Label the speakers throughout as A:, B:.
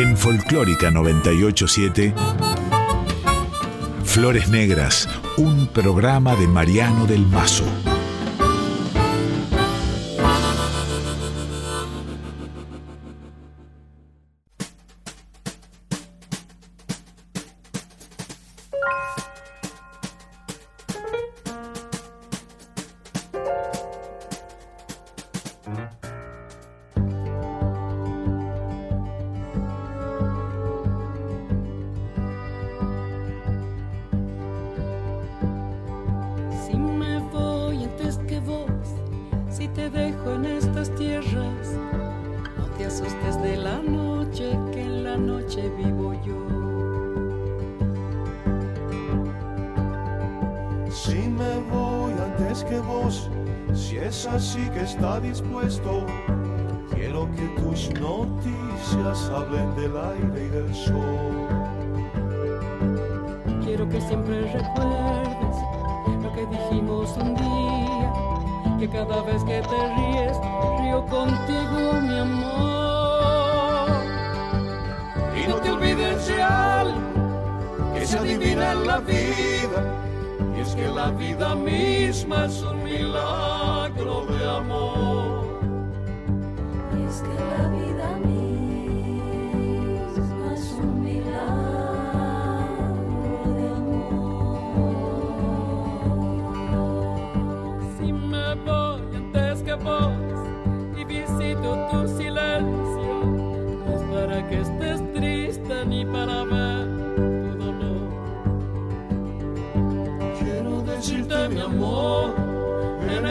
A: En Folclórica 987, Flores Negras, un programa de Mariano del Mazo.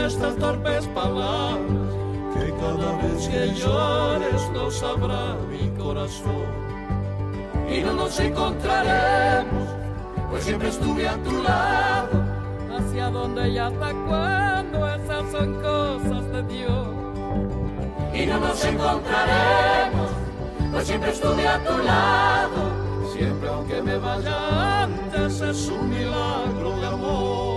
B: estas
A: torpes palabras,
B: que cada vez que llores no sabrá mi corazón. Y no nos encontraremos, pues siempre estuve a
C: tu lado.
A: Hacia donde y hasta cuándo, esas son cosas de Dios.
C: Y no nos encontraremos, pues siempre estuve a tu lado.
B: Siempre aunque me vaya
A: antes
B: es un milagro de amor.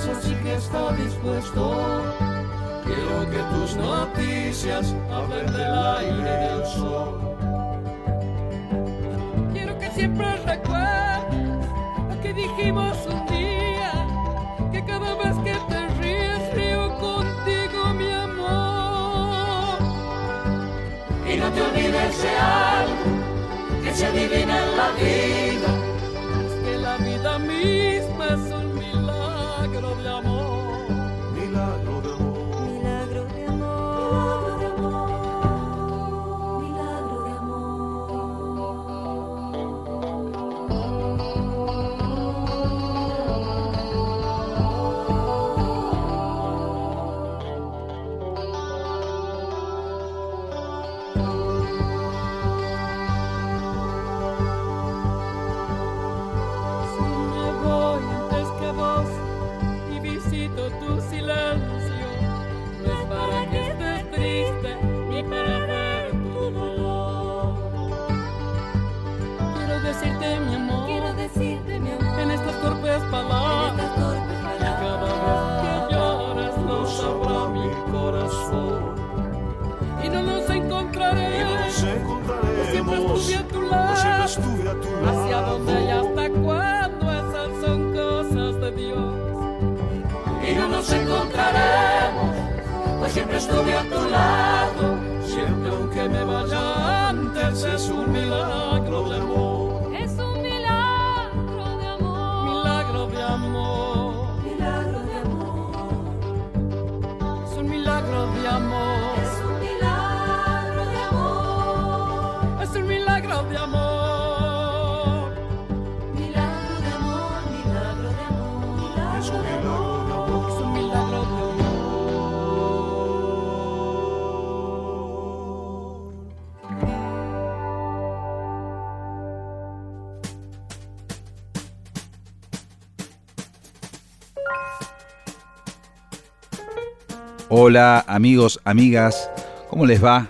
B: eso sí que está dispuesto. Quiero que tus
A: noticias
B: hablen del aire del sol.
A: Quiero que siempre recuerdes lo que dijimos un día, que cada vez que te ríes río contigo mi amor.
C: Y no te olvides de algo que se adivina en la vida
D: Hola amigos, amigas, ¿cómo les va?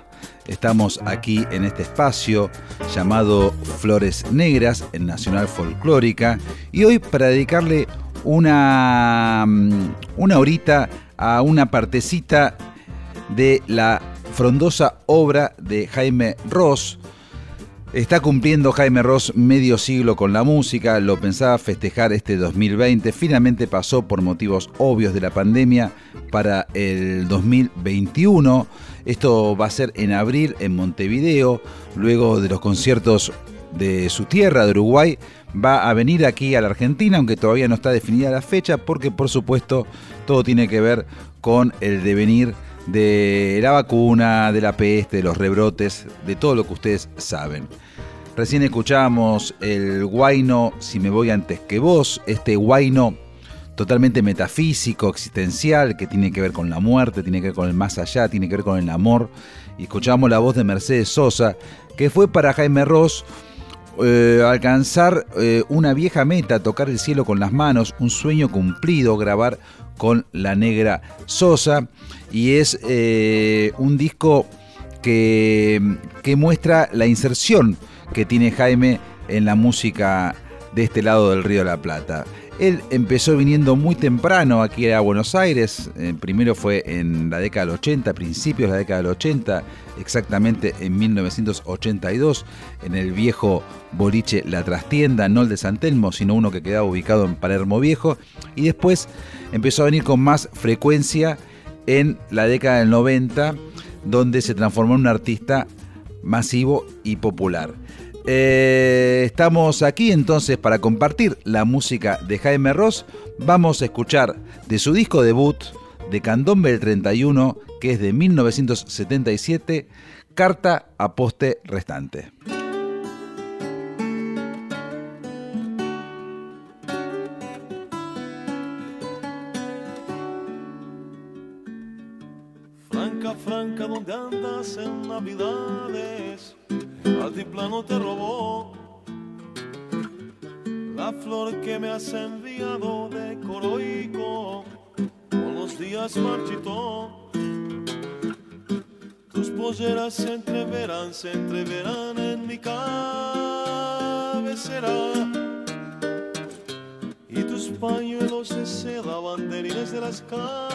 D: Estamos aquí en este espacio llamado Flores Negras en Nacional Folclórica y hoy para dedicarle una, mm, una horita a una partecita de la frondosa obra de Jaime Ross, Está cumpliendo Jaime Ross medio siglo con la música, lo pensaba festejar este 2020, finalmente pasó por motivos obvios de la pandemia para el 2021. Esto va a ser en abril en Montevideo, luego de los conciertos de su tierra, de Uruguay, va a venir aquí a la Argentina, aunque todavía no está definida la fecha, porque por supuesto todo tiene que ver con el devenir de la vacuna, de la peste, de los rebrotes, de todo lo que ustedes saben. Recién escuchamos el guaino Si me voy antes que vos, este guaino totalmente metafísico, existencial, que tiene que ver con la muerte, tiene que ver con el más allá, tiene que ver con el amor. Y escuchamos la voz de Mercedes Sosa, que fue para Jaime Ross eh, alcanzar eh, una vieja meta, tocar el cielo con las manos, un sueño cumplido, grabar con la negra Sosa y es eh, un disco que, que muestra la inserción que tiene Jaime en la música de este lado del Río de la Plata. Él empezó viniendo muy temprano aquí a Buenos Aires, eh, primero fue en la década del 80, principios de la década del 80, exactamente en 1982, en el viejo boliche La Trastienda, no el de San Telmo, sino uno que quedaba ubicado en Palermo Viejo, y después empezó a venir con más frecuencia en la década del 90, donde se transformó en un artista masivo y popular. Eh, estamos aquí entonces para compartir la música de Jaime Ross. Vamos a escuchar de su disco debut, de Candombe el 31, que es de 1977, Carta a Poste Restante.
B: Has enviado de coroico, con los días marchitó. Tus polleras se entreverán, se entreverán en mi cabecera. Y tus pañuelos de seda, banderines de las carreteras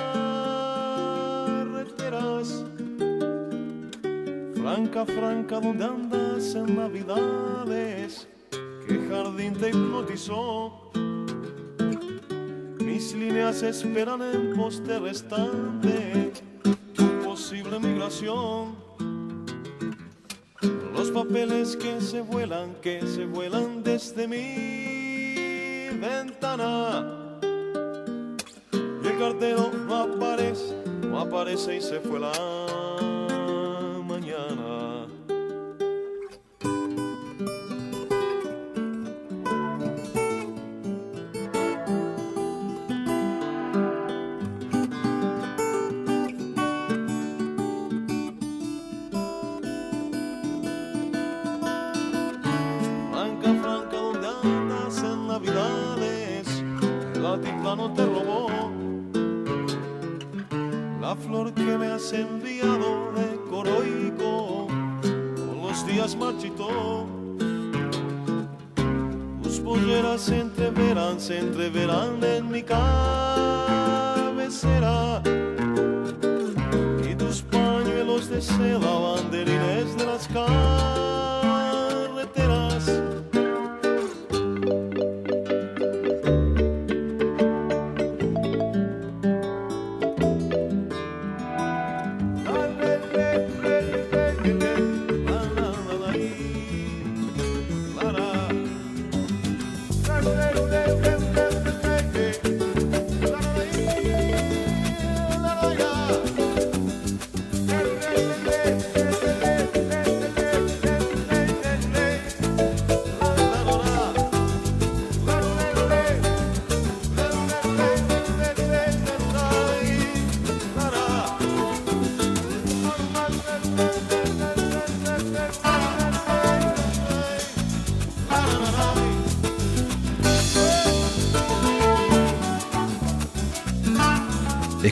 B: Franca, franca, ¿dónde andas en Navidades? ¿Qué jardín te hipnotizó? Mis líneas esperan en poste restante tu posible migración. Los papeles que se vuelan, que se vuelan desde mi ventana. Y el cartero no aparece, no aparece y se fue la Tus polleras se entreverán, se entreverán en mi cabecera. Y tus pañuelos de seda, banderines de las carreteras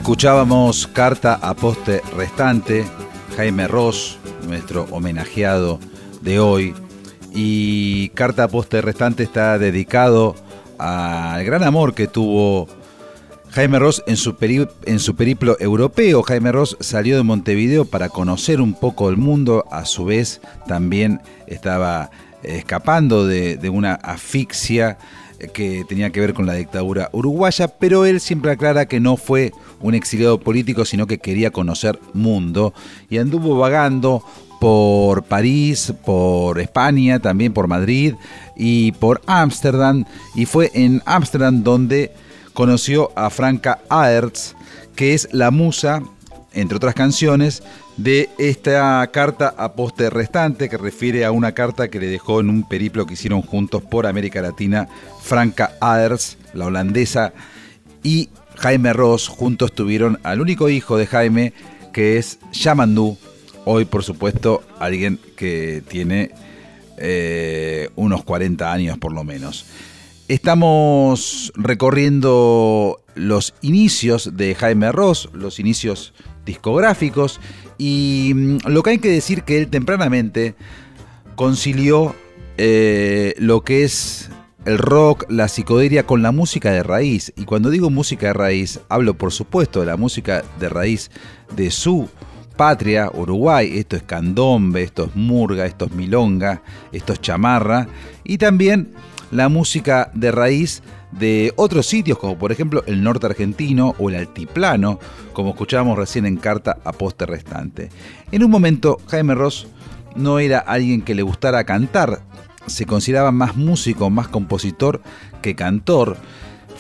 D: Escuchábamos Carta a Poste Restante, Jaime Ross, nuestro homenajeado de hoy. Y Carta a Poste Restante está dedicado al gran amor que tuvo Jaime Ross en su, periplo europeo. Jaime Ross salió de Montevideo para conocer un poco el mundo, a su vez también estaba escapando de, de una asfixia que tenía que ver con la dictadura uruguaya, pero él siempre aclara que no fue un exiliado político, sino que quería conocer mundo y anduvo vagando por París, por España, también por Madrid y por Ámsterdam. Y fue en Ámsterdam donde conoció a Franca Aerts, que es la musa, entre otras canciones, de esta carta a poste restante, que refiere a una carta que le dejó en un periplo que hicieron juntos por América Latina Franca Aerts, la holandesa, y Jaime Ross juntos tuvieron al único hijo de Jaime, que es Yamandu, hoy por supuesto alguien que tiene eh, unos 40 años por lo menos. Estamos recorriendo los inicios de Jaime Ross, los inicios discográficos, y mm, lo que hay que decir que él tempranamente concilió eh, lo que es el rock, la psicodelia con la música de raíz. Y cuando digo música de raíz, hablo por supuesto de la música de raíz de su patria, Uruguay. Esto es candombe, esto es murga, esto es milonga, esto es chamarra. Y también la música de raíz de otros sitios, como por ejemplo el norte argentino o el altiplano, como escuchábamos recién en Carta a Poste Restante. En un momento, Jaime Ross no era alguien que le gustara cantar, se consideraba más músico, más compositor que cantor.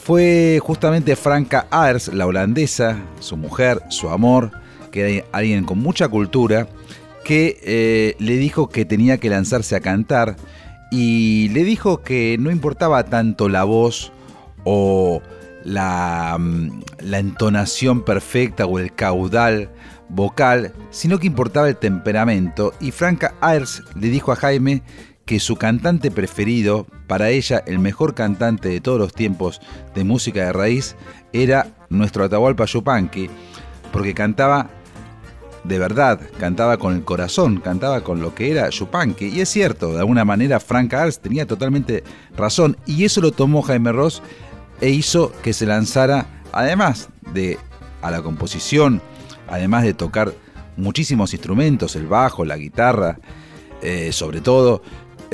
D: Fue justamente Franca Aers, la holandesa, su mujer, su amor, que era alguien con mucha cultura, que eh, le dijo que tenía que lanzarse a cantar y le dijo que no importaba tanto la voz o la, mm, entonación perfecta o el caudal vocal, sino que importaba el temperamento y Franca Aers le dijo a Jaime que su cantante preferido, para ella el mejor cantante de todos los tiempos de música de raíz, era nuestro Atahualpa Yupanqui, porque cantaba de verdad, cantaba con el corazón, cantaba con lo que era Yupanqui. Y es cierto, de alguna manera Frank Ars tenía totalmente razón, y eso lo tomó Jaime Ross e hizo que se lanzara, además de a la composición, además de tocar muchísimos instrumentos, el bajo, la guitarra, eh, sobre todo,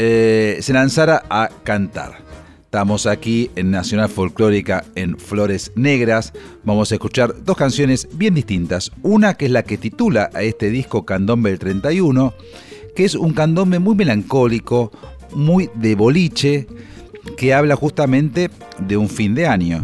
D: eh, se lanzara a cantar. Estamos aquí en Nacional Folclórica en Flores Negras. Vamos a escuchar dos canciones bien distintas. Una que es la que titula a este disco Candombe del 31, que es un candombe muy melancólico, muy de boliche, que habla justamente de un fin de año.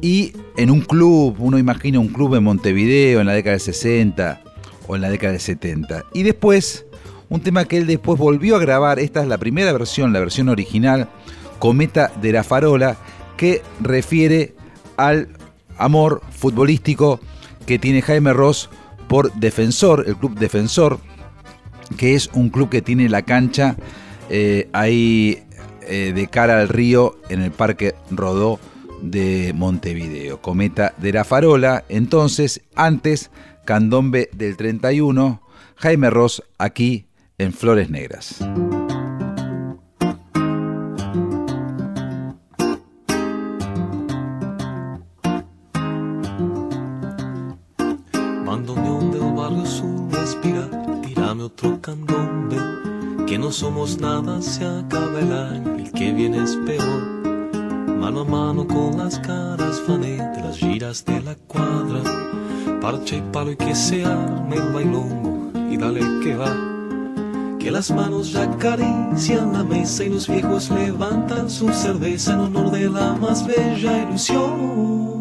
D: Y en un club, uno imagina un club en Montevideo en la década del 60 o en la década del 70. Y después un tema que él después volvió a grabar, esta es la primera versión, la versión original, Cometa de la Farola, que refiere al amor futbolístico que tiene Jaime Ross por Defensor, el club Defensor, que es un club que tiene la cancha eh, ahí eh, de cara al río en el Parque Rodó de Montevideo. Cometa de la Farola, entonces, antes, Candombe del 31, Jaime Ross aquí en Flores Negras.
E: Bandoneón del barrio sur respira, tirame otro candombe, que no somos nada, se acaba el año, el que viene es peor. Mano a mano con las caras fané de las giras de la cuadra, parche y palo y que se arme el bailongo y dale que va que las manos ya acarician la mesa y los viejos levantan su cerveza en honor de la más bella ilusión.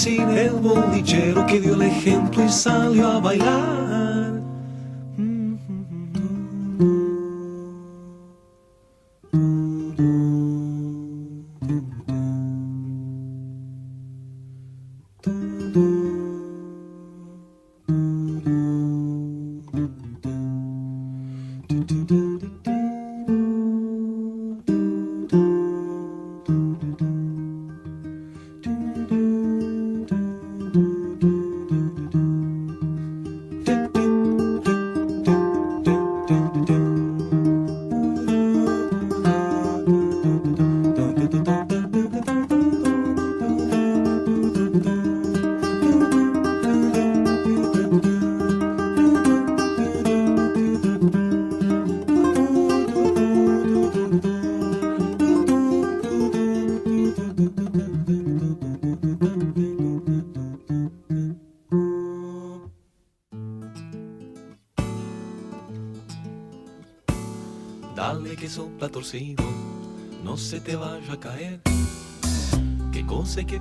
E: sin el voz.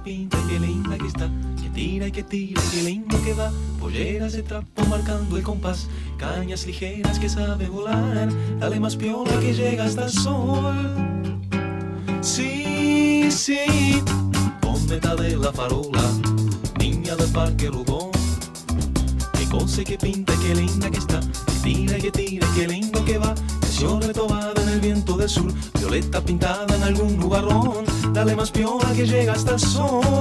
E: pinta, qué linda que está, que tira y que tira, qué lindo que va. Polleras de trapo marcando el compás, cañas ligeras que sabe volar. Dale más piola que llega hasta el sol. Sí, sí, ponme de la farola, niña del parque Rodón. Qué cosa que pinta, qué linda que está basta sonhar.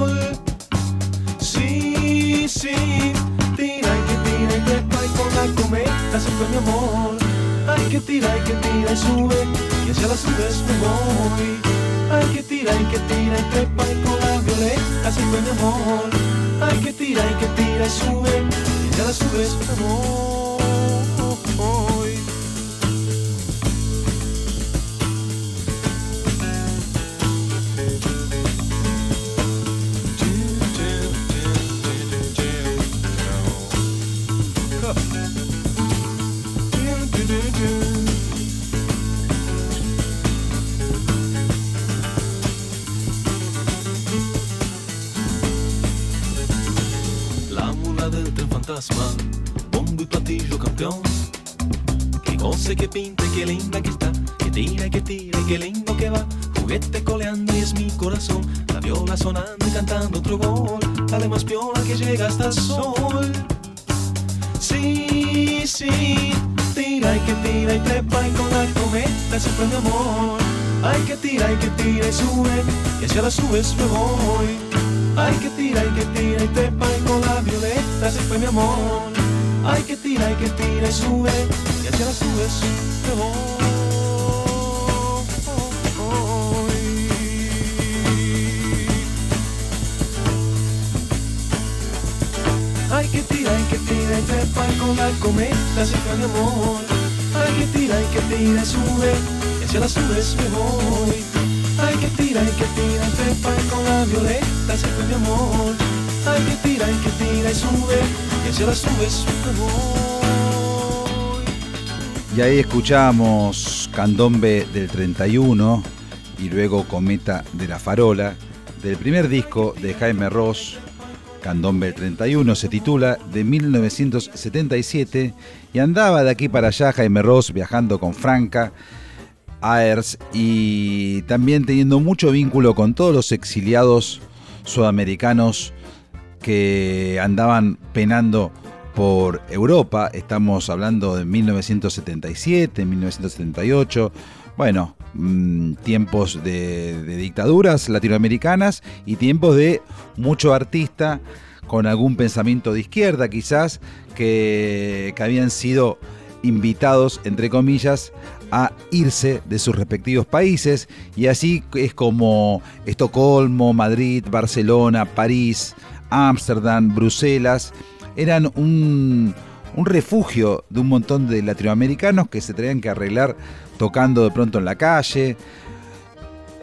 E: las nubes me voy.
D: escuchamos Candombe del 31 y luego Cometa de la Farola, del primer disco de Jaime Ross, Candombe del 31, se titula de 1977 y andaba de aquí para allá Jaime Ross viajando con Franca, Ayers y también teniendo mucho vínculo con todos los exiliados sudamericanos que andaban penando por Europa. Estamos hablando de 1977, 1978. Bueno, mm, tiempos de, dictaduras latinoamericanas y tiempos de mucho artista con algún pensamiento de izquierda quizás, que, que, habían sido invitados, entre comillas, a irse de sus respectivos países. Y así es como Estocolmo, Madrid, Barcelona, París, Ámsterdam, Bruselas eran un, un refugio de un montón de latinoamericanos que se tenían que arreglar tocando de pronto en la calle,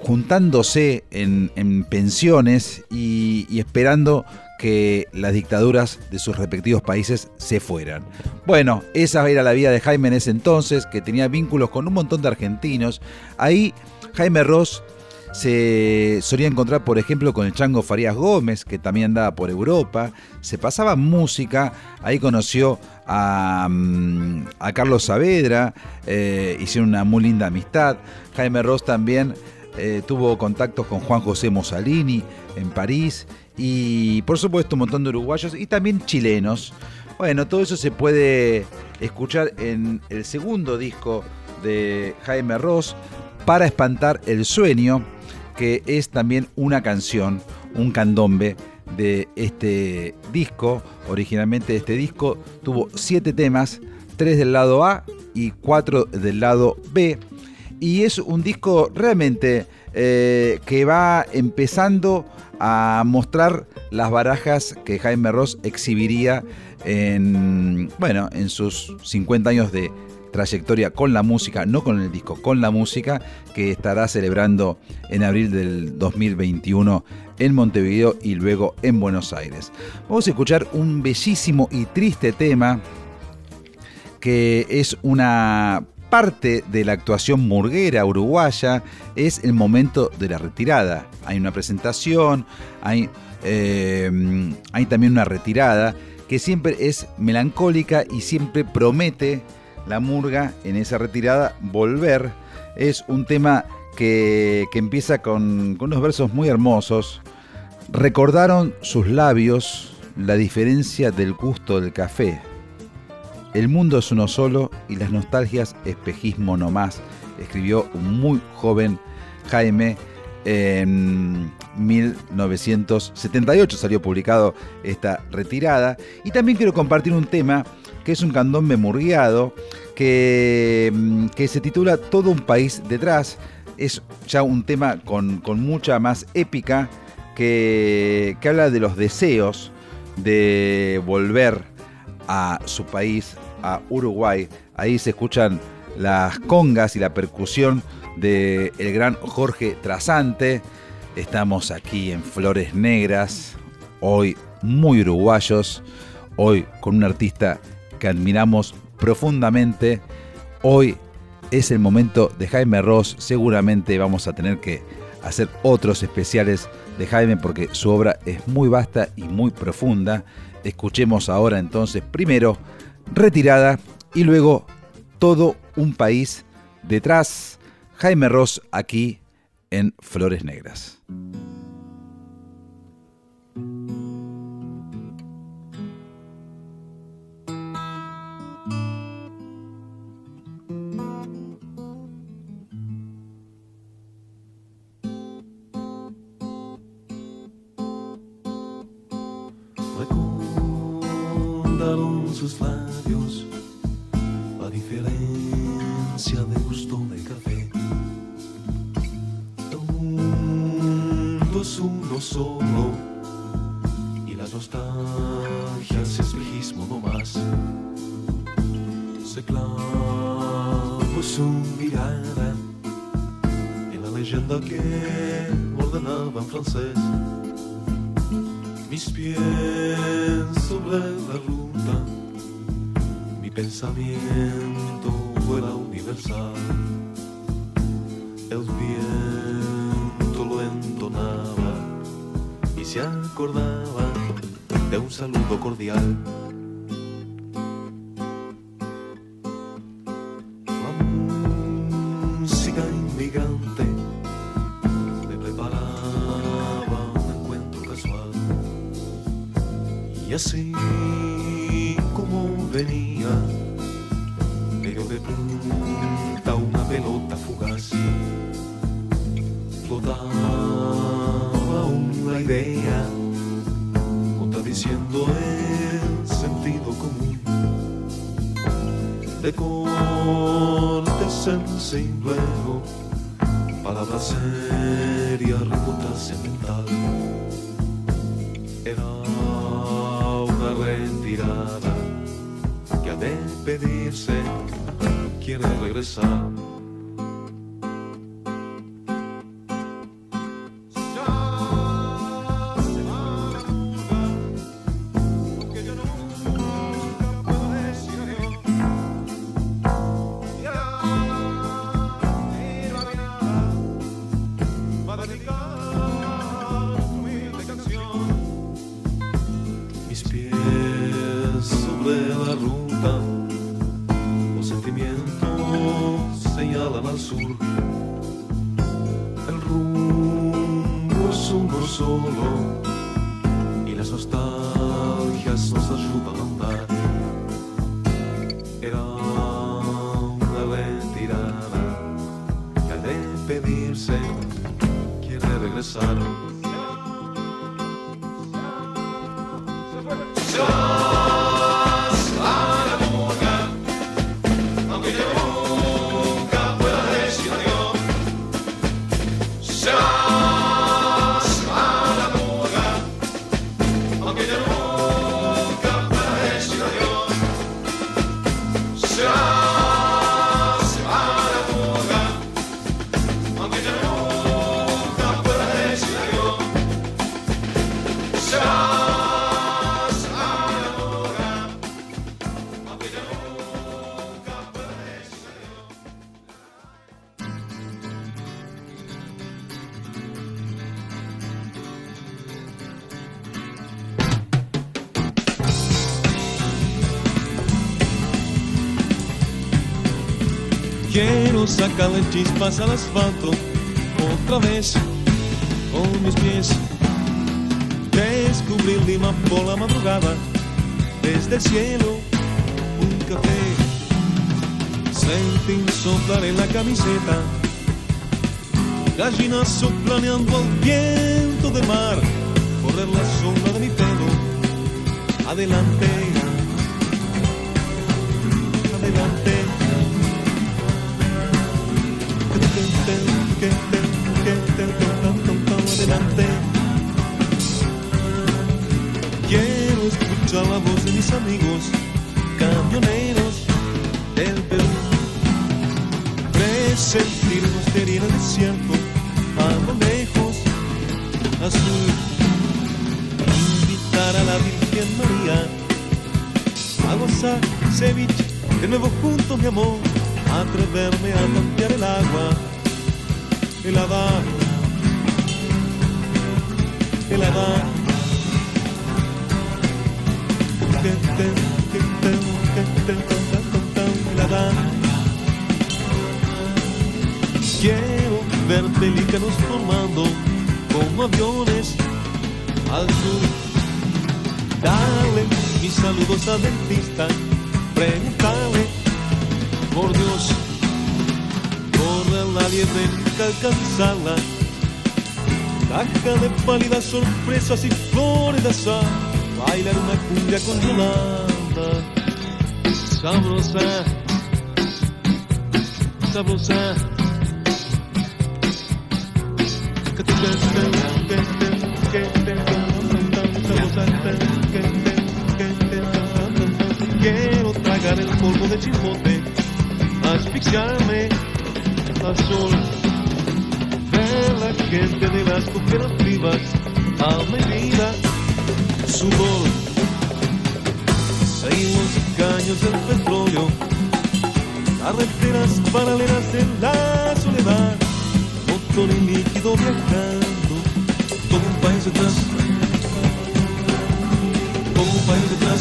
D: juntándose en, en pensiones y, y, esperando que las dictaduras de sus respectivos países se fueran. Bueno, esa era la vida de Jaime en ese entonces, que tenía vínculos con un montón de argentinos. Ahí Jaime Ross se solía encontrar, por ejemplo, con el Chango Farías Gómez, que también andaba por Europa. Se pasaba música. Ahí conoció a, mm, Carlos Saavedra. Eh, hicieron una muy linda amistad. Jaime Ross también eh, tuvo contactos con Juan José Mussolini en París. Y por supuesto un montón de uruguayos y también chilenos. Bueno, todo eso se puede escuchar en el segundo disco de Jaime Ross, Para espantar el sueño, que es también una canción, un candombe de este disco. Originalmente este disco tuvo siete temas, tres del lado A y cuatro del lado B. Y es un disco realmente eh, que va empezando a mostrar las barajas que Jaime Ross exhibiría en, bueno, en sus 50 años de trayectoria con la música, no con el disco, con la música, que estará celebrando en abril del 2021 en Montevideo y luego en Buenos Aires. Vamos a escuchar un bellísimo y triste tema que es una parte de la actuación murguera uruguaya, es el momento de la retirada. Hay una presentación, hay, eh, también una retirada que siempre es melancólica y siempre promete la murga en esa retirada volver. Es un tema que, empieza con, con unos versos muy hermosos. Recordaron sus labios la diferencia del gusto del café. El mundo es uno solo y las nostalgias espejismo no más, escribió un muy joven Jaime en 1978 salió publicado esta retirada. Y también quiero compartir un tema que es un candombe murgueado, que, mm, que se titula Todo un país detrás. Es ya un tema con, mucha más épica que, que habla de los deseos de volver a su país, a Uruguay. Ahí se escuchan las congas y la percusión del el gran Jorge Trasante. Estamos aquí en Flores Negras, hoy muy uruguayos, hoy con un artista que admiramos profundamente. Hoy es el momento de Jaime Ross, seguramente vamos a tener que hacer otros especiales de Jaime porque su obra es muy vasta y muy profunda. Escuchemos ahora entonces primero Retirada y luego Todo un país detrás. Jaime Ross aquí en Flores Negras.
E: De corte sensible, palabras serias, reputación mental. Era una retirada de pedirse quiere regresar. Sacarle chispas al asfalto otra vez con mis pies. Descubrir Lima por la madrugada, desde el cielo un café. Sentir soplar en la camiseta, gallinas planeando al viento del mar, correr la sombra de mi pelo. Adelante. Escuchar la voz de mis amigos, pálidas sorpresas y flores de azar, bailar una cumbia con Yolanda. Sabrosa, sabrosa. Quiero tragar el polvo de chimbote asfixiarme al sol. La gente de las cooperativas a medida sudor. Seguimos caños del petróleo, carreteras paralelas en la soledad, motor y líquido viajando, todo un país detrás, todo un país detrás.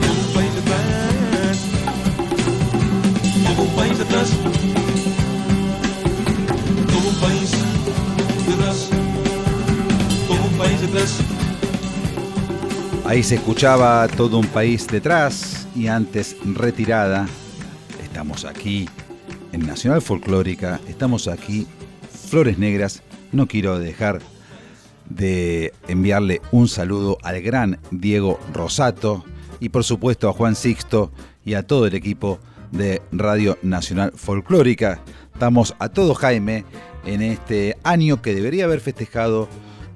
E: Todo un país detrás todo un país detrás,
D: Ahí se escuchaba todo un país detrás y antes retirada. Estamos aquí en Nacional Folclórica, estamos aquí, Flores Negras. No quiero dejar de enviarle un saludo al gran Diego Rosato y por supuesto a Juan Sixto y a todo el equipo de Radio Nacional Folclórica. Estamos a todo Jaime en este año que debería haber festejado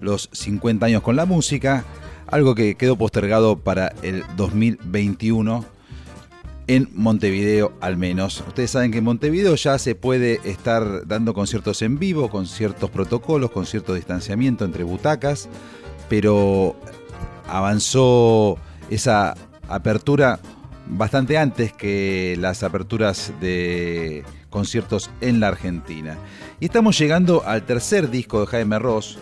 D: los 50 años con la música, algo que quedó postergado para el 2021 en Montevideo al menos. Ustedes saben que en Montevideo ya se puede estar dando conciertos en vivo, con ciertos protocolos, con cierto distanciamiento entre butacas, pero avanzó esa apertura bastante antes que las aperturas de conciertos en la Argentina. Y estamos llegando al tercer disco de Jaime Ross.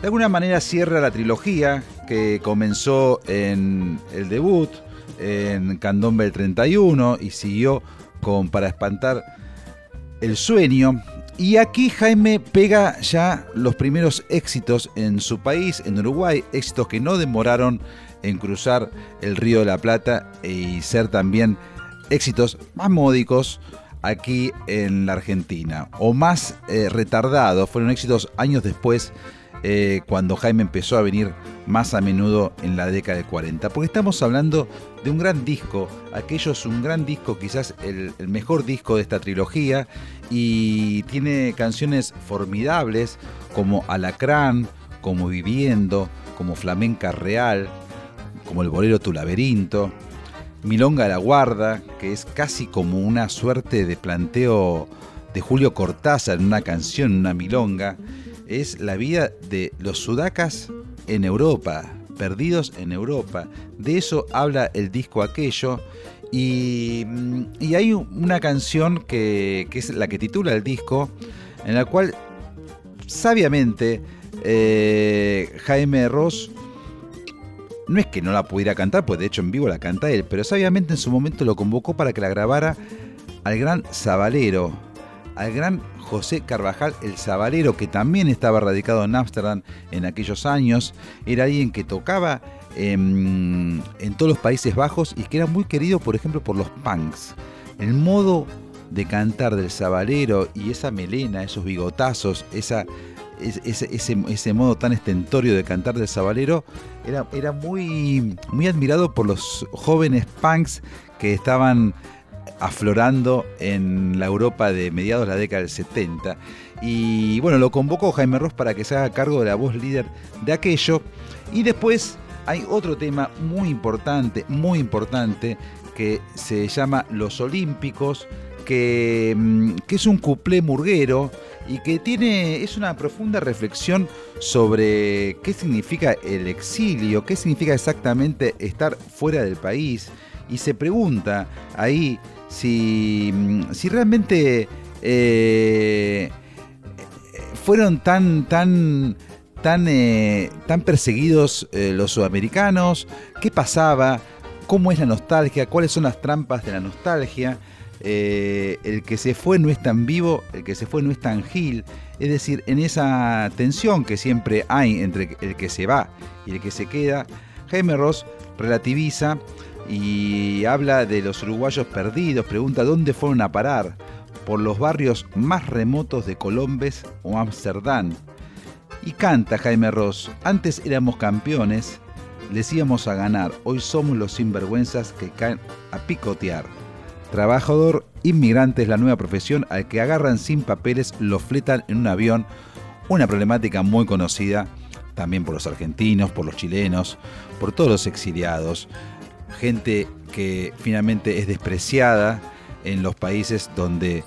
D: De alguna manera cierra la trilogía que comenzó en el debut, en Candombe el 31 y siguió con Para espantar el sueño. Y aquí Jaime pega ya los primeros éxitos en su país, en Uruguay, éxitos que no demoraron en cruzar el Río de la Plata y ser también éxitos más módicos aquí en la Argentina, o más eh, retardados, fueron éxitos años después eh, cuando Jaime empezó a venir más a menudo en la década de 40. Porque estamos hablando de un gran disco, aquello es un gran disco, quizás el, mejor disco de esta trilogía, y tiene canciones formidables como Alacrán, como Viviendo, como Flamenca Real, como El Bolero Tu Laberinto, Milonga la Guarda, que es casi como una suerte de planteo de Julio Cortázar en una canción, una milonga es la vida de los sudacas en Europa, perdidos en Europa. De eso habla el disco aquello. Y, hay una canción que, es la que titula el disco, en la cual sabiamente eh, Jaime Ross no es que no la pudiera cantar, pues de hecho en vivo la canta él, pero sabiamente en su momento lo convocó para que la grabara al gran Zabalero, al gran José Carvajal el Zabalero, que también estaba radicado en Ámsterdam en aquellos años. Era alguien que tocaba en, todos los Países Bajos y que era muy querido, por ejemplo, por los punks. El modo de cantar del Zabalero y esa melena, esos bigotazos, esa, ese, modo tan estentorio de cantar del Zabalero, era, era muy, muy admirado por los jóvenes punks que estaban aflorando en la Europa de mediados de la década del 70. Y bueno, lo convocó Jaime Ross para que se haga cargo de la voz líder de aquello. Y después hay otro tema muy importante, muy importante, que se llama Los Olímpicos, que, mm, que es un cuplé murguero y que tiene, es una profunda reflexión sobre qué significa el exilio, qué significa exactamente estar fuera del país. Y se pregunta ahí si, si realmente eh, fueron tan, tan, tan, eh, tan perseguidos eh, los sudamericanos, qué pasaba, cómo es la nostalgia, cuáles son las trampas de la nostalgia. el que se fue no es tan vivo, el que se fue no es tan gil. Es decir, en esa tensión que siempre hay entre el que se va y el que se queda, Jaime Ross relativiza y habla de los uruguayos perdidos, pregunta dónde fueron a parar, por los barrios más remotos de Colombes o Ámsterdam. Y canta Jaime Ross, antes éramos campeones, les íbamos a ganar, hoy somos los sinvergüenzas que caen a picotear. Trabajador inmigrante es la nueva profesión al que agarran sin papeles, lo fletan en un avión, una problemática muy conocida también por los argentinos, por los chilenos, por todos los exiliados gente que finalmente es despreciada en los países donde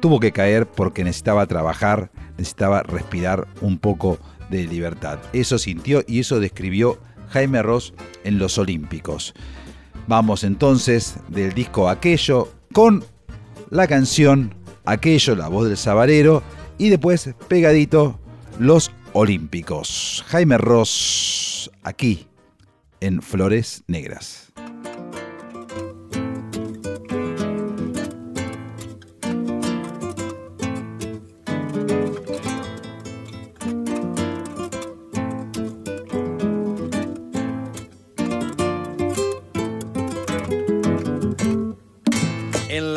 D: tuvo que caer porque necesitaba trabajar, necesitaba respirar un poco de libertad. Eso sintió y eso describió Jaime Ross en los Olímpicos. Vamos entonces del disco Aquello con la canción Aquello, la voz del sabarero, y después pegadito Los Olímpicos. Jaime Ross aquí en Flores Negras.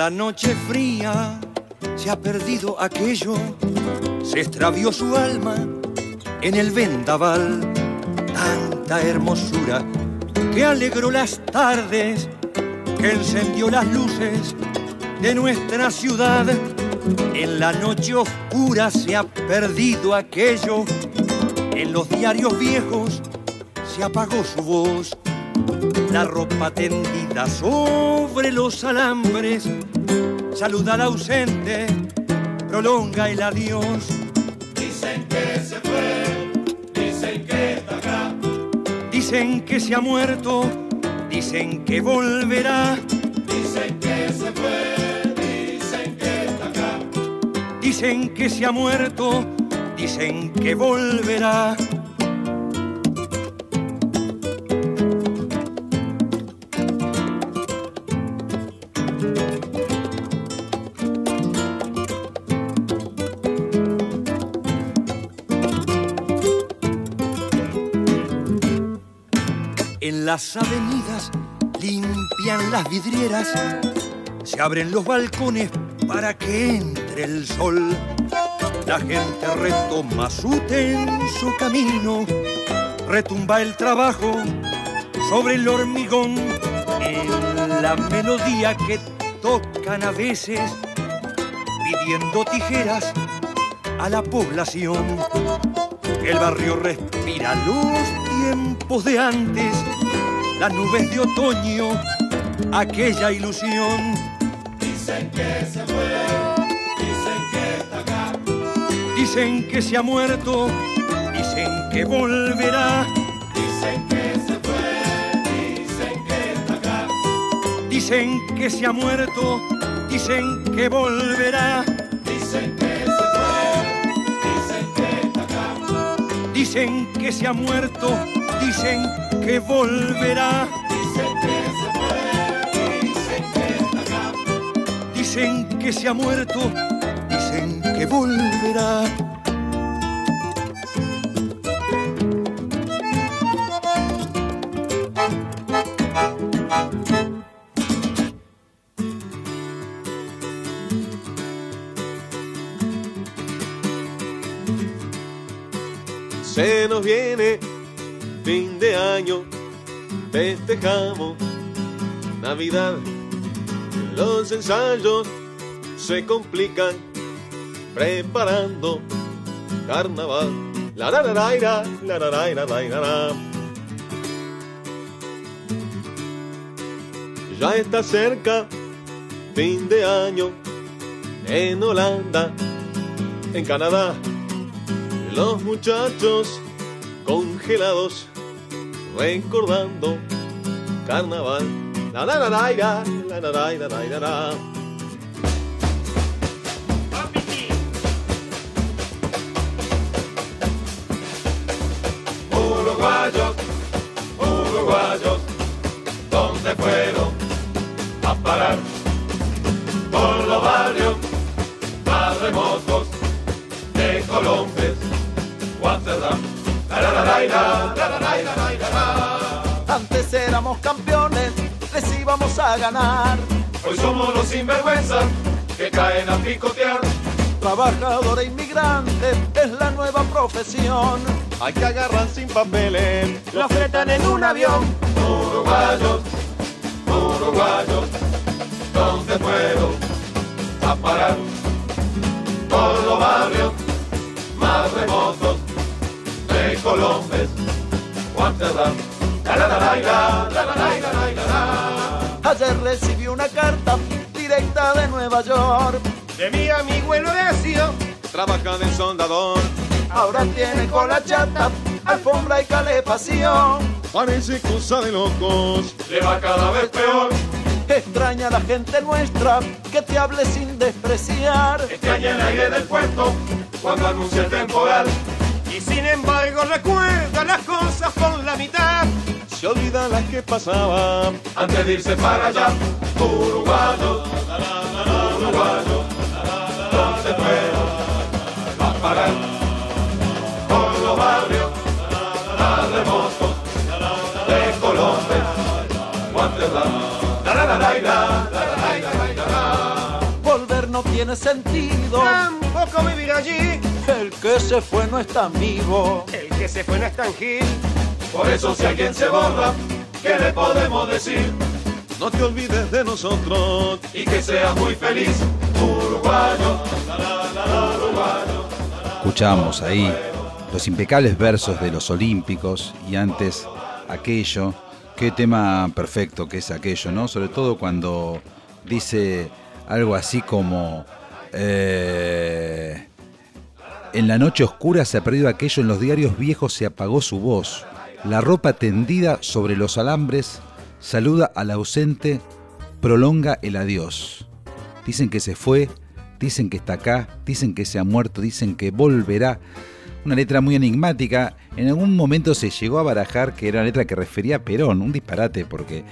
F: La noche fría se ha perdido aquello, se extravió su alma en el vendaval. Tanta hermosura que alegró las tardes, que encendió las luces de nuestra ciudad. En la noche oscura se ha perdido aquello, en los diarios viejos se apagó su voz. La ropa tendida sobre los alambres saluda al ausente, prolonga el adiós.
G: Dicen que se fue, dicen que está acá.
F: Dicen que se ha muerto, dicen que volverá.
G: Dicen que se fue, dicen que está acá.
F: Dicen que se ha muerto, dicen que volverá. En las avenidas limpian las vidrieras, se abren los balcones para que entre el sol. La gente retoma su tenso camino, retumba el trabajo sobre el hormigón en la melodía que tocan a veces pidiendo tijeras a la población. El barrio respira los tiempos de antes, las nubes de otoño, aquella ilusión.
G: Dicen que se fue, dicen que está acá.
F: Dicen que se ha muerto, dicen que volverá.
G: Dicen que se fue, dicen que está acá.
F: Dicen que se ha muerto, dicen que volverá.
G: Dicen que se fue, dicen que está acá.
F: Dicen que se ha muerto, dicen que volverá.
G: Dicen que se fue, dicen que está acá.
F: Dicen que se ha muerto, dicen que volverá.
B: Festejamos Navidad. Los ensayos se complican preparando carnaval. La la la la la la la la. Ya está cerca fin de año en Holanda, en Canadá. Los muchachos congelados recordando carnaval. La la la la la la la la la la la.
G: Uruguayos, uruguayos, ¿dónde fueron a parar? Por los barrios más remotos de Colombia, Guantánamo. La la la la la la la la la la la.
H: Antes éramos íbamos a ganar.
G: Hoy somos los sinvergüenzas que caen a picotear.
H: Trabajador e inmigrante es la nueva profesión.
B: Hay que agarrar sin papeles.
H: Lo fletan en un avión.
G: Uruguayos, uruguayos, ¿dónde fueron a parar? Por los barrios más remotos de. La la la la la la la la la la la.
H: Ayer recibí una carta directa de Nueva York.
B: De mi amigo el Horacio, trabaja de soldador.
H: Ahora tiene cola chata, alfombra y calefacción.
B: Parece cosa de locos.
G: Le va cada vez peor,
H: Extraña a la gente nuestra que te hable sin despreciar.
G: extraña el aire del puerto cuando anuncia el temporal.
B: Y sin embargo recuerda las cosas por la mitad se olvidan las que pasaban
G: antes de irse para allá. Uruguayo, uruguayo, ¿dónde fueron? Va a pagar por los barrios tan remotos de Colombia,
H: Volver no tiene sentido,
B: tampoco vivir allí.
H: El que se fue no es tan vivo,
B: el que se fue no es tan gil.
G: Por eso si alguien se borra, ¿qué le podemos decir?
B: No te olvides de nosotros.
G: Y que seas muy feliz, uruguayo, la la la la uruguayo.
D: Escuchamos ahí los impecables versos de los Olímpicos y antes aquello. Qué tema perfecto que es aquello, ¿no? Sobre todo cuando dice algo así como... eh, en la noche oscura se ha perdido aquello, en los diarios viejos se apagó su voz. La ropa tendida sobre los alambres saluda al ausente, prolonga el adiós. Dicen que se fue, dicen que está acá, dicen que se ha muerto, dicen que volverá. Una letra muy enigmática. En algún momento se llegó a barajar que era una letra que refería a Perón, un disparate, porque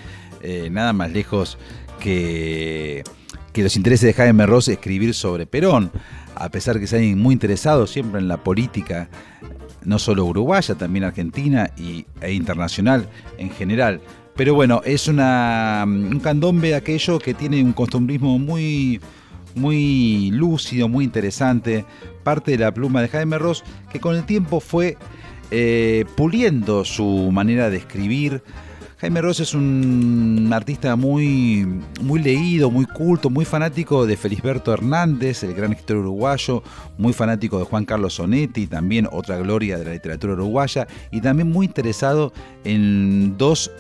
D: eh, nada más lejos que, que los intereses de Jaime Ross escribir sobre Perón, a pesar que se hayan muy interesado siempre en la política no solo uruguaya, también argentina y, e internacional en general. Pero bueno, es una, un candombe aquello que tiene un costumbrismo muy, muy lúcido, muy interesante, parte de la pluma de Jaime Ross, que con el tiempo fue eh, puliendo su manera de escribir. Jaime Ross es un artista muy, muy leído, muy culto, muy fanático de Felisberto Hernández, el gran escritor uruguayo, muy fanático de Juan Carlos Sonetti, también otra gloria de la literatura uruguaya, y también muy interesado en dos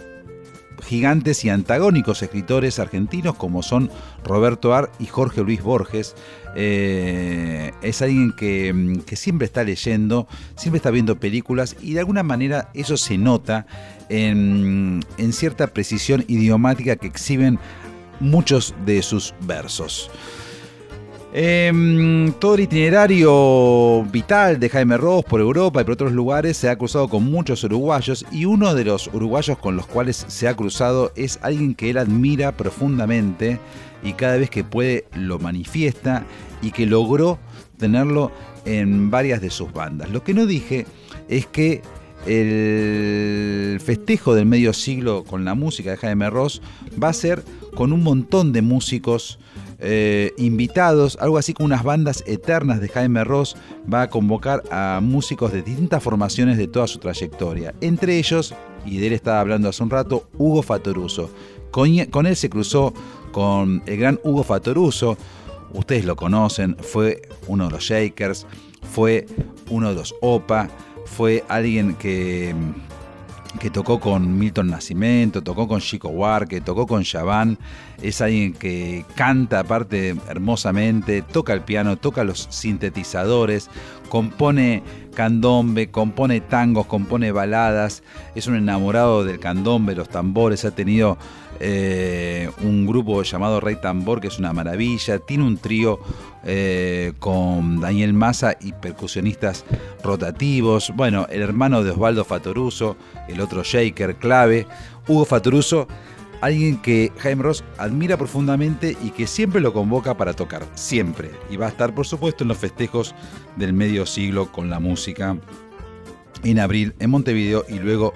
D: gigantes y antagónicos escritores argentinos como son Roberto Ar y Jorge Luis Borges. Eh, es alguien que, que, siempre está leyendo, siempre está viendo películas y de alguna manera eso se nota en, en cierta precisión idiomática que exhiben muchos de sus versos. Eh, todo el itinerario vital de Jaime Ross por Europa y por otros lugares se ha cruzado con muchos uruguayos y uno de los uruguayos con los cuales se ha cruzado es alguien que él admira profundamente y cada vez que puede lo manifiesta y que logró tenerlo en varias de sus bandas. Lo que no dije es que el festejo del medio siglo con la música de Jaime Ross va a ser con un montón de músicos eh, invitados, algo así como unas bandas eternas de Jaime Ross, va a convocar a músicos de distintas formaciones de toda su trayectoria. Entre ellos, y de él estaba hablando hace un rato, Hugo Fatoruso. Con, con él se cruzó con el gran Hugo Fatoruso, ustedes lo conocen, fue uno de los Shakers, fue uno de los OPA, fue alguien que que tocó con Milton Nascimento, tocó con Chico Huarque, tocó con Chaván. Es alguien que canta aparte hermosamente, toca el piano, toca los sintetizadores, compone candombe, compone tangos, compone baladas. Es un enamorado del candombe, los tambores. Ha tenido eh, un grupo llamado Rey Tambor, que es una maravilla. Tiene un trío eh, con Daniel Massa y percusionistas rotativos. Bueno, el hermano de Osvaldo Fatoruso, el otro shaker clave. Hugo Fatoruso, alguien que Jaime Ross admira profundamente y que siempre lo convoca para tocar. Siempre. Y va a estar, por supuesto, en los festejos del medio siglo con la música en abril en Montevideo y luego,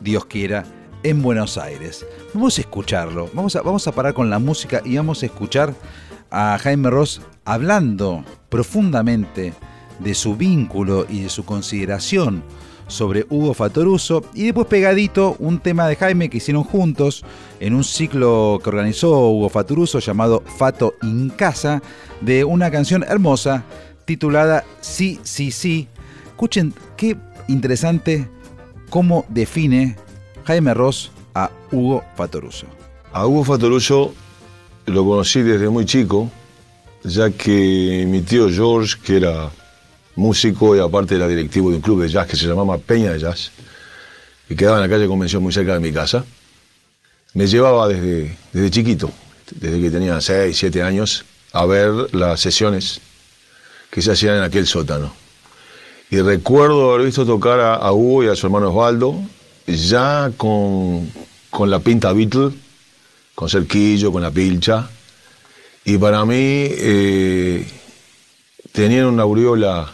D: Dios quiera, en Buenos Aires. Vamos a escucharlo, vamos a, vamos a parar con la música y vamos a escuchar a Jaime Ross hablando profundamente de su vínculo y de su consideración sobre Hugo Fatoruso y después pegadito un tema de Jaime que hicieron juntos en un ciclo que organizó Hugo Fatoruso llamado Fato in Casa de una canción hermosa titulada Sí, sí, sí. Escuchen qué interesante cómo define Jaime Ross a Hugo Fatoruso.
I: A Hugo Fatoruso lo conocí desde muy chico, ya que mi tío George, que era músico y aparte era directivo de un club de jazz que se llamaba Peña de Jazz, y quedaba en la calle Convención muy cerca de mi casa, me llevaba desde, desde chiquito, desde que tenía 6, 7 años, a ver las sesiones que se hacían en aquel sótano. Y recuerdo haber visto tocar a, a Hugo y a su hermano Osvaldo, ya con, con la pinta Beatle, con cerquillo, con la pilcha. Y para mí eh, tenían una aureola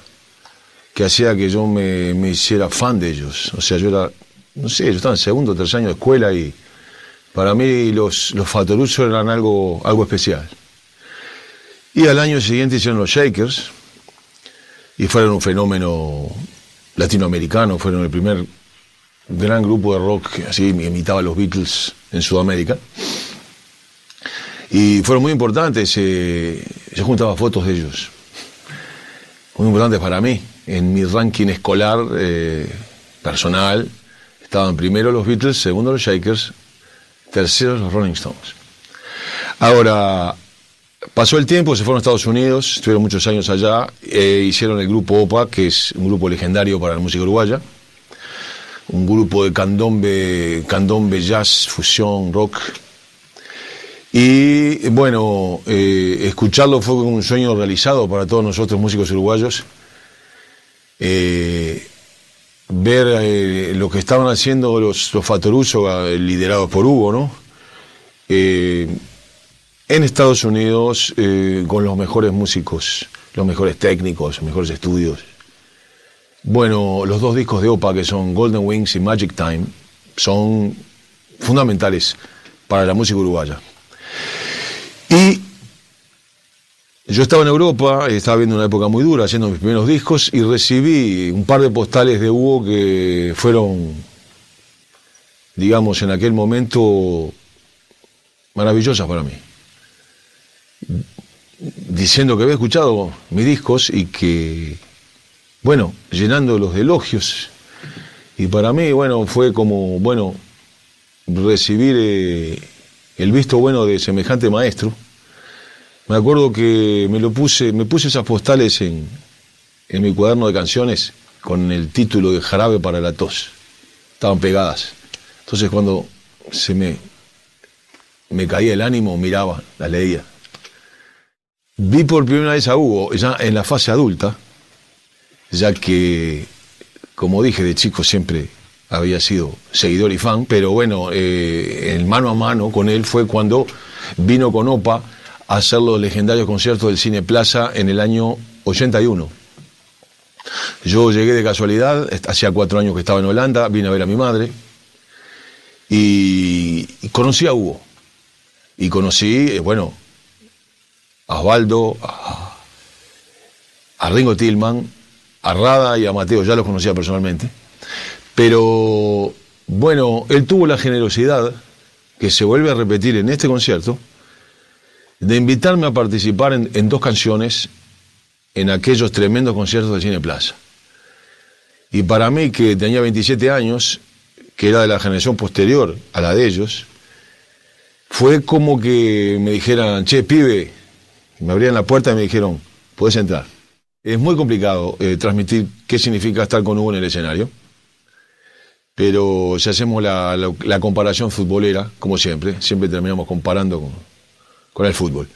I: que hacía que yo me, me, hiciera fan de ellos. O sea, yo era, no sé, yo estaba en segundo o tercer año de escuela y para mí los, los Fatoruso eran algo, algo especial. Y al año siguiente hicieron los Shakers y fueron un fenómeno latinoamericano, fueron el primer gran grupo de rock que así imitaba a los Beatles en Sudamérica. Y fueron muy importantes, eh, yo juntaba fotos de ellos, muy importantes para mí. En mi ranking escolar eh, personal estaban primero los Beatles, segundo los Shakers, terceros los Rolling Stones. Ahora, pasó el tiempo, se fueron a Estados Unidos, estuvieron muchos años allá, eh, hicieron el grupo OPA, que es un grupo legendario para la música uruguaya un grupo de candombe, candombe jazz, fusión, rock. Y bueno, eh, escucharlo fue un sueño realizado para todos nosotros músicos uruguayos. Eh, ver eh, lo que estaban haciendo los, los Fatoruso, liderados por Hugo, ¿no? En Estados Unidos, con los mejores músicos, los mejores técnicos, los mejores estudios Bueno, los dos discos de Opa, que son Golden Wings y Magic Time, son fundamentales para la música uruguaya. Y yo estaba en Europa, estaba viendo una época muy dura, haciendo mis primeros discos, y recibí un par de postales de Hugo que fueron, digamos, en aquel momento maravillosas para mí. Diciendo que había escuchado mis discos y que, bueno, llenándolos de elogios. Y para mí, bueno, fue como, bueno, recibir eh, el visto bueno de semejante maestro. Me acuerdo que me lo puse, me puse esas postales en, en mi cuaderno de canciones con el título de Jarabe para la tos. Estaban pegadas. Entonces cuando se me, me caía el ánimo, miraba, la leía. Vi por primera vez a Hugo ya en la fase adulta, ya que, como dije, de chico siempre había sido seguidor y fan, pero bueno, eh, el mano a mano con él fue cuando vino con Opa a hacer los legendarios conciertos del Cine Plaza en el año 81. Yo llegué de casualidad, hacía cuatro años que estaba en Holanda, vine a ver a mi madre y, conocí a Hugo. Y conocí, eh, bueno, a Osvaldo, a Ringo Tillman, a Rada y a Mateo, ya los conocía personalmente. Pero bueno, él tuvo la generosidad, que se vuelve a repetir en este concierto, de invitarme a participar en, dos canciones en aquellos tremendos conciertos de Cine Plaza. Y para mí, que tenía 27 años, que era de la generación posterior a la de ellos, fue como que me dijeran, che, pibe, me abrían la puerta y me dijeron, puedes entrar. Es muy complicado eh, transmitir qué significa estar con Hugo en el escenario, pero si hacemos la, comparación futbolera, como siempre, siempre terminamos comparando con, con el fútbol,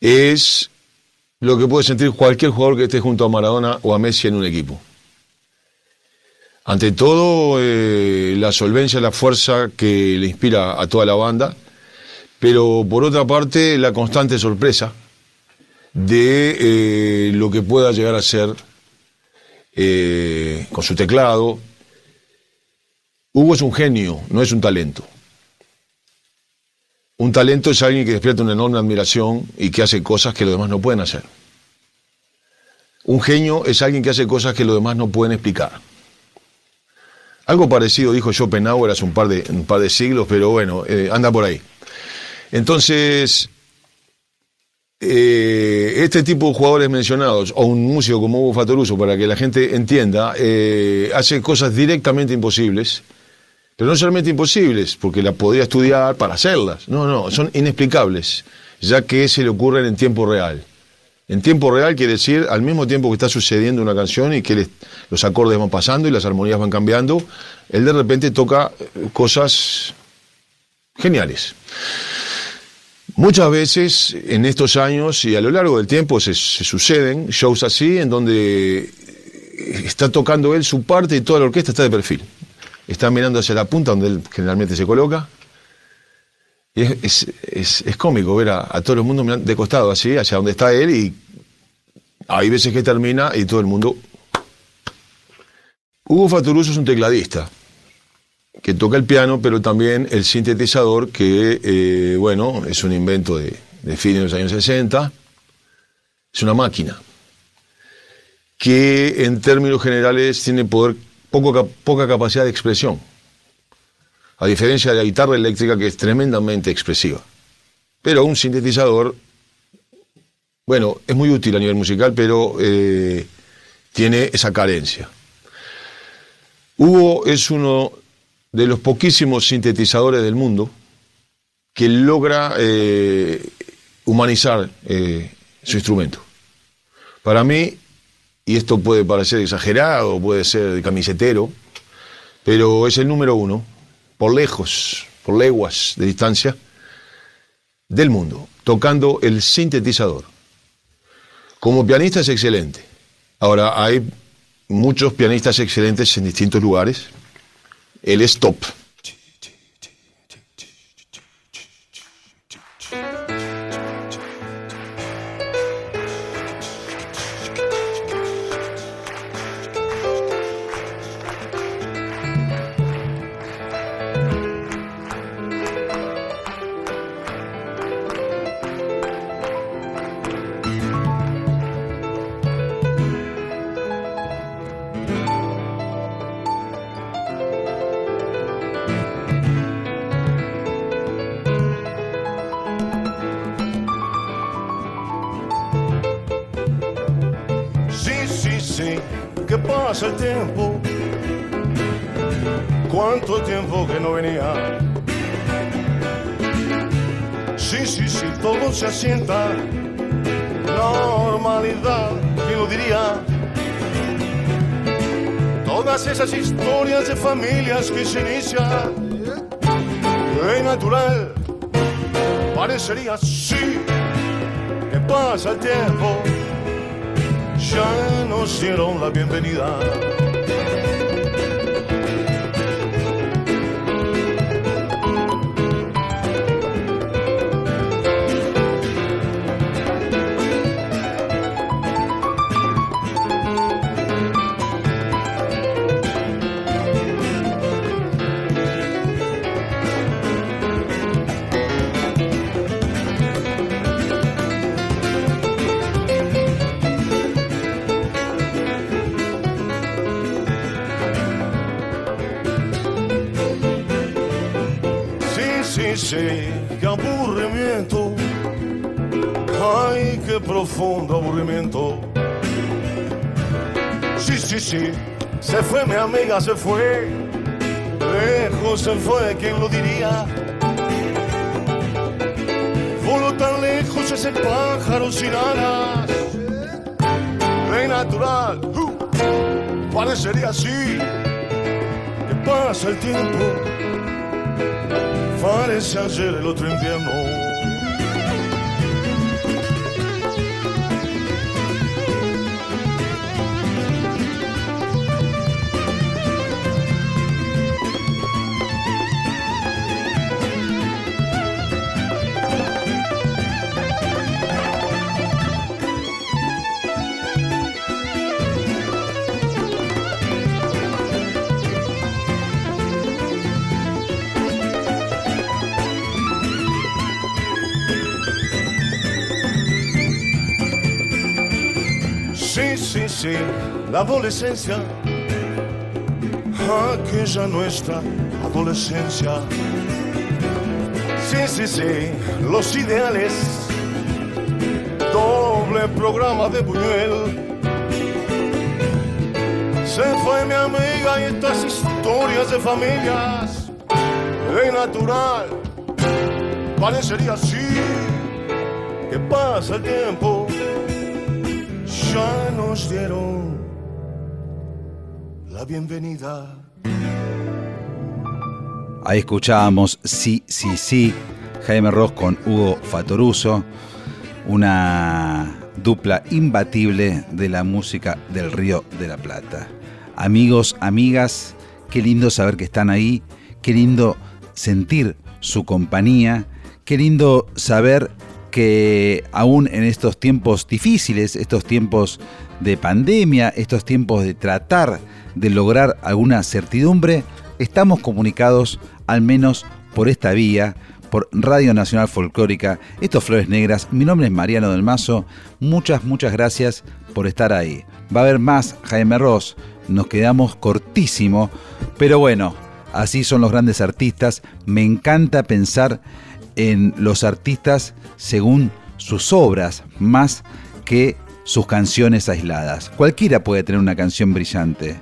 I: es lo que puede sentir cualquier jugador que esté junto a Maradona o a Messi en un equipo. Ante todo, eh, la solvencia, la fuerza que le inspira a toda la banda, pero por otra parte, la constante sorpresa de eh, lo que pueda llegar a ser eh, con su teclado. Hugo es un genio, no es un talento. Un talento es alguien que despierta una enorme admiración y que hace cosas que los demás no pueden hacer. Un genio es alguien que hace cosas que los demás no pueden explicar. Algo parecido dijo Schopenhauer hace un par de, un par de siglos, pero bueno, eh, anda por ahí. Entonces, eh, este tipo de jugadores mencionados, o un músico como Hugo Fatoruso, para que la gente entienda, eh, hace cosas directamente imposibles, pero no solamente imposibles, porque las podría estudiar para hacerlas, no, no, son inexplicables, ya que se le ocurren en tiempo real. En tiempo real quiere decir al mismo tiempo que está sucediendo una canción y que los acordes van pasando y las armonías van cambiando, él de repente toca eh, cosas geniales. Muchas veces en estos años y a lo largo del tiempo se, suceden shows así en donde está tocando él su parte y toda la orquesta está de perfil. Está mirando hacia la punta donde él generalmente se coloca. Y es, cómico ver a, a todo el mundo de costado así, hacia donde está él y hay veces que termina y todo el mundo... Hugo Fatoruso es un tecladista que toca el piano, pero también el sintetizador, que, eh, bueno, es un invento de, de de los años 60. Es una máquina que en términos generales tiene poder, poco, poca capacidad de expresión, a diferencia de la guitarra eléctrica que es tremendamente expresiva. Pero un sintetizador, bueno, es muy útil a nivel musical, pero eh, tiene esa carencia. Hugo es uno de los poquísimos sintetizadores del mundo que logra eh, humanizar eh, su instrumento. Para mí, y esto puede parecer exagerado, puede ser camisetero, pero es el número uno, por lejos, por leguas de distancia, del mundo, tocando el sintetizador. Como pianista es excelente. Ahora, hay muchos pianistas excelentes en distintos lugares. Él es
J: sí, qué aburrimiento. Ay, qué profundo aburrimiento. Sí, sí, sí, se fue mi amiga, se fue. Lejos se fue, ¿quién lo diría? Voló tan lejos ese pájaro sin alas. De natural, uh, parecería así. Que pasa el tiempo parece ayer el otro invierno. La adolescencia, aquella nuestra adolescencia. Sí, sí, sí, los ideales, doble programa de Buñuel. Se fue mi amiga y estas historias de familias, de natural, parecería así, que pasa el tiempo ya nos dieron la bienvenida.
D: Ahí escuchábamos Sí, sí, sí, Jaime Ross con Hugo Fatoruso, una dupla imbatible de la música del Río de la Plata. Amigos, amigas, qué lindo saber que están ahí, qué lindo sentir su compañía, qué lindo saber que aún en estos tiempos difíciles, estos tiempos de pandemia, estos tiempos de tratar de lograr alguna certidumbre, estamos comunicados al menos por esta vía, por Radio Nacional Folclórica, estos Flores Negras. Mi nombre es Mariano del Mazo. Muchas, muchas gracias por estar ahí. Va a haber más Jaime Ross. Nos quedamos cortísimo, pero bueno, así son los grandes artistas. Me encanta pensar en los artistas según sus obras, más que sus canciones aisladas. Cualquiera puede tener una canción brillante,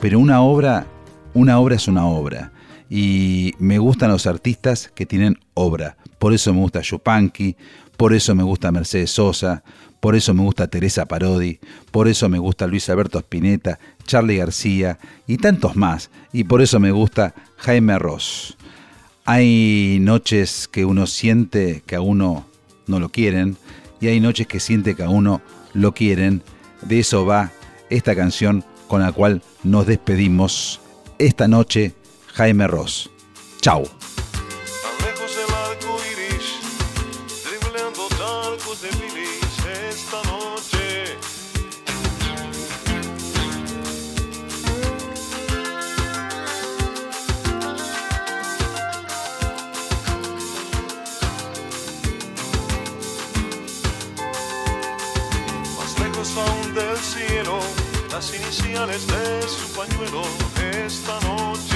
D: pero una obra, una obra es una obra. Y me gustan los artistas que tienen obra. Por eso me gusta Yupanqui, por eso me gusta Mercedes Sosa, por eso me gusta Teresa Parodi, por eso me gusta Luis Alberto Spinetta, Charlie García y tantos más. Y por eso me gusta Jaime Ross. Hay noches que uno siente que a uno no lo quieren y hay noches que siente que a uno lo quieren. De eso va esta canción con la cual nos despedimos esta noche, Jaime Ross. Chau.
J: Las iniciales de su pañuelo esta noche.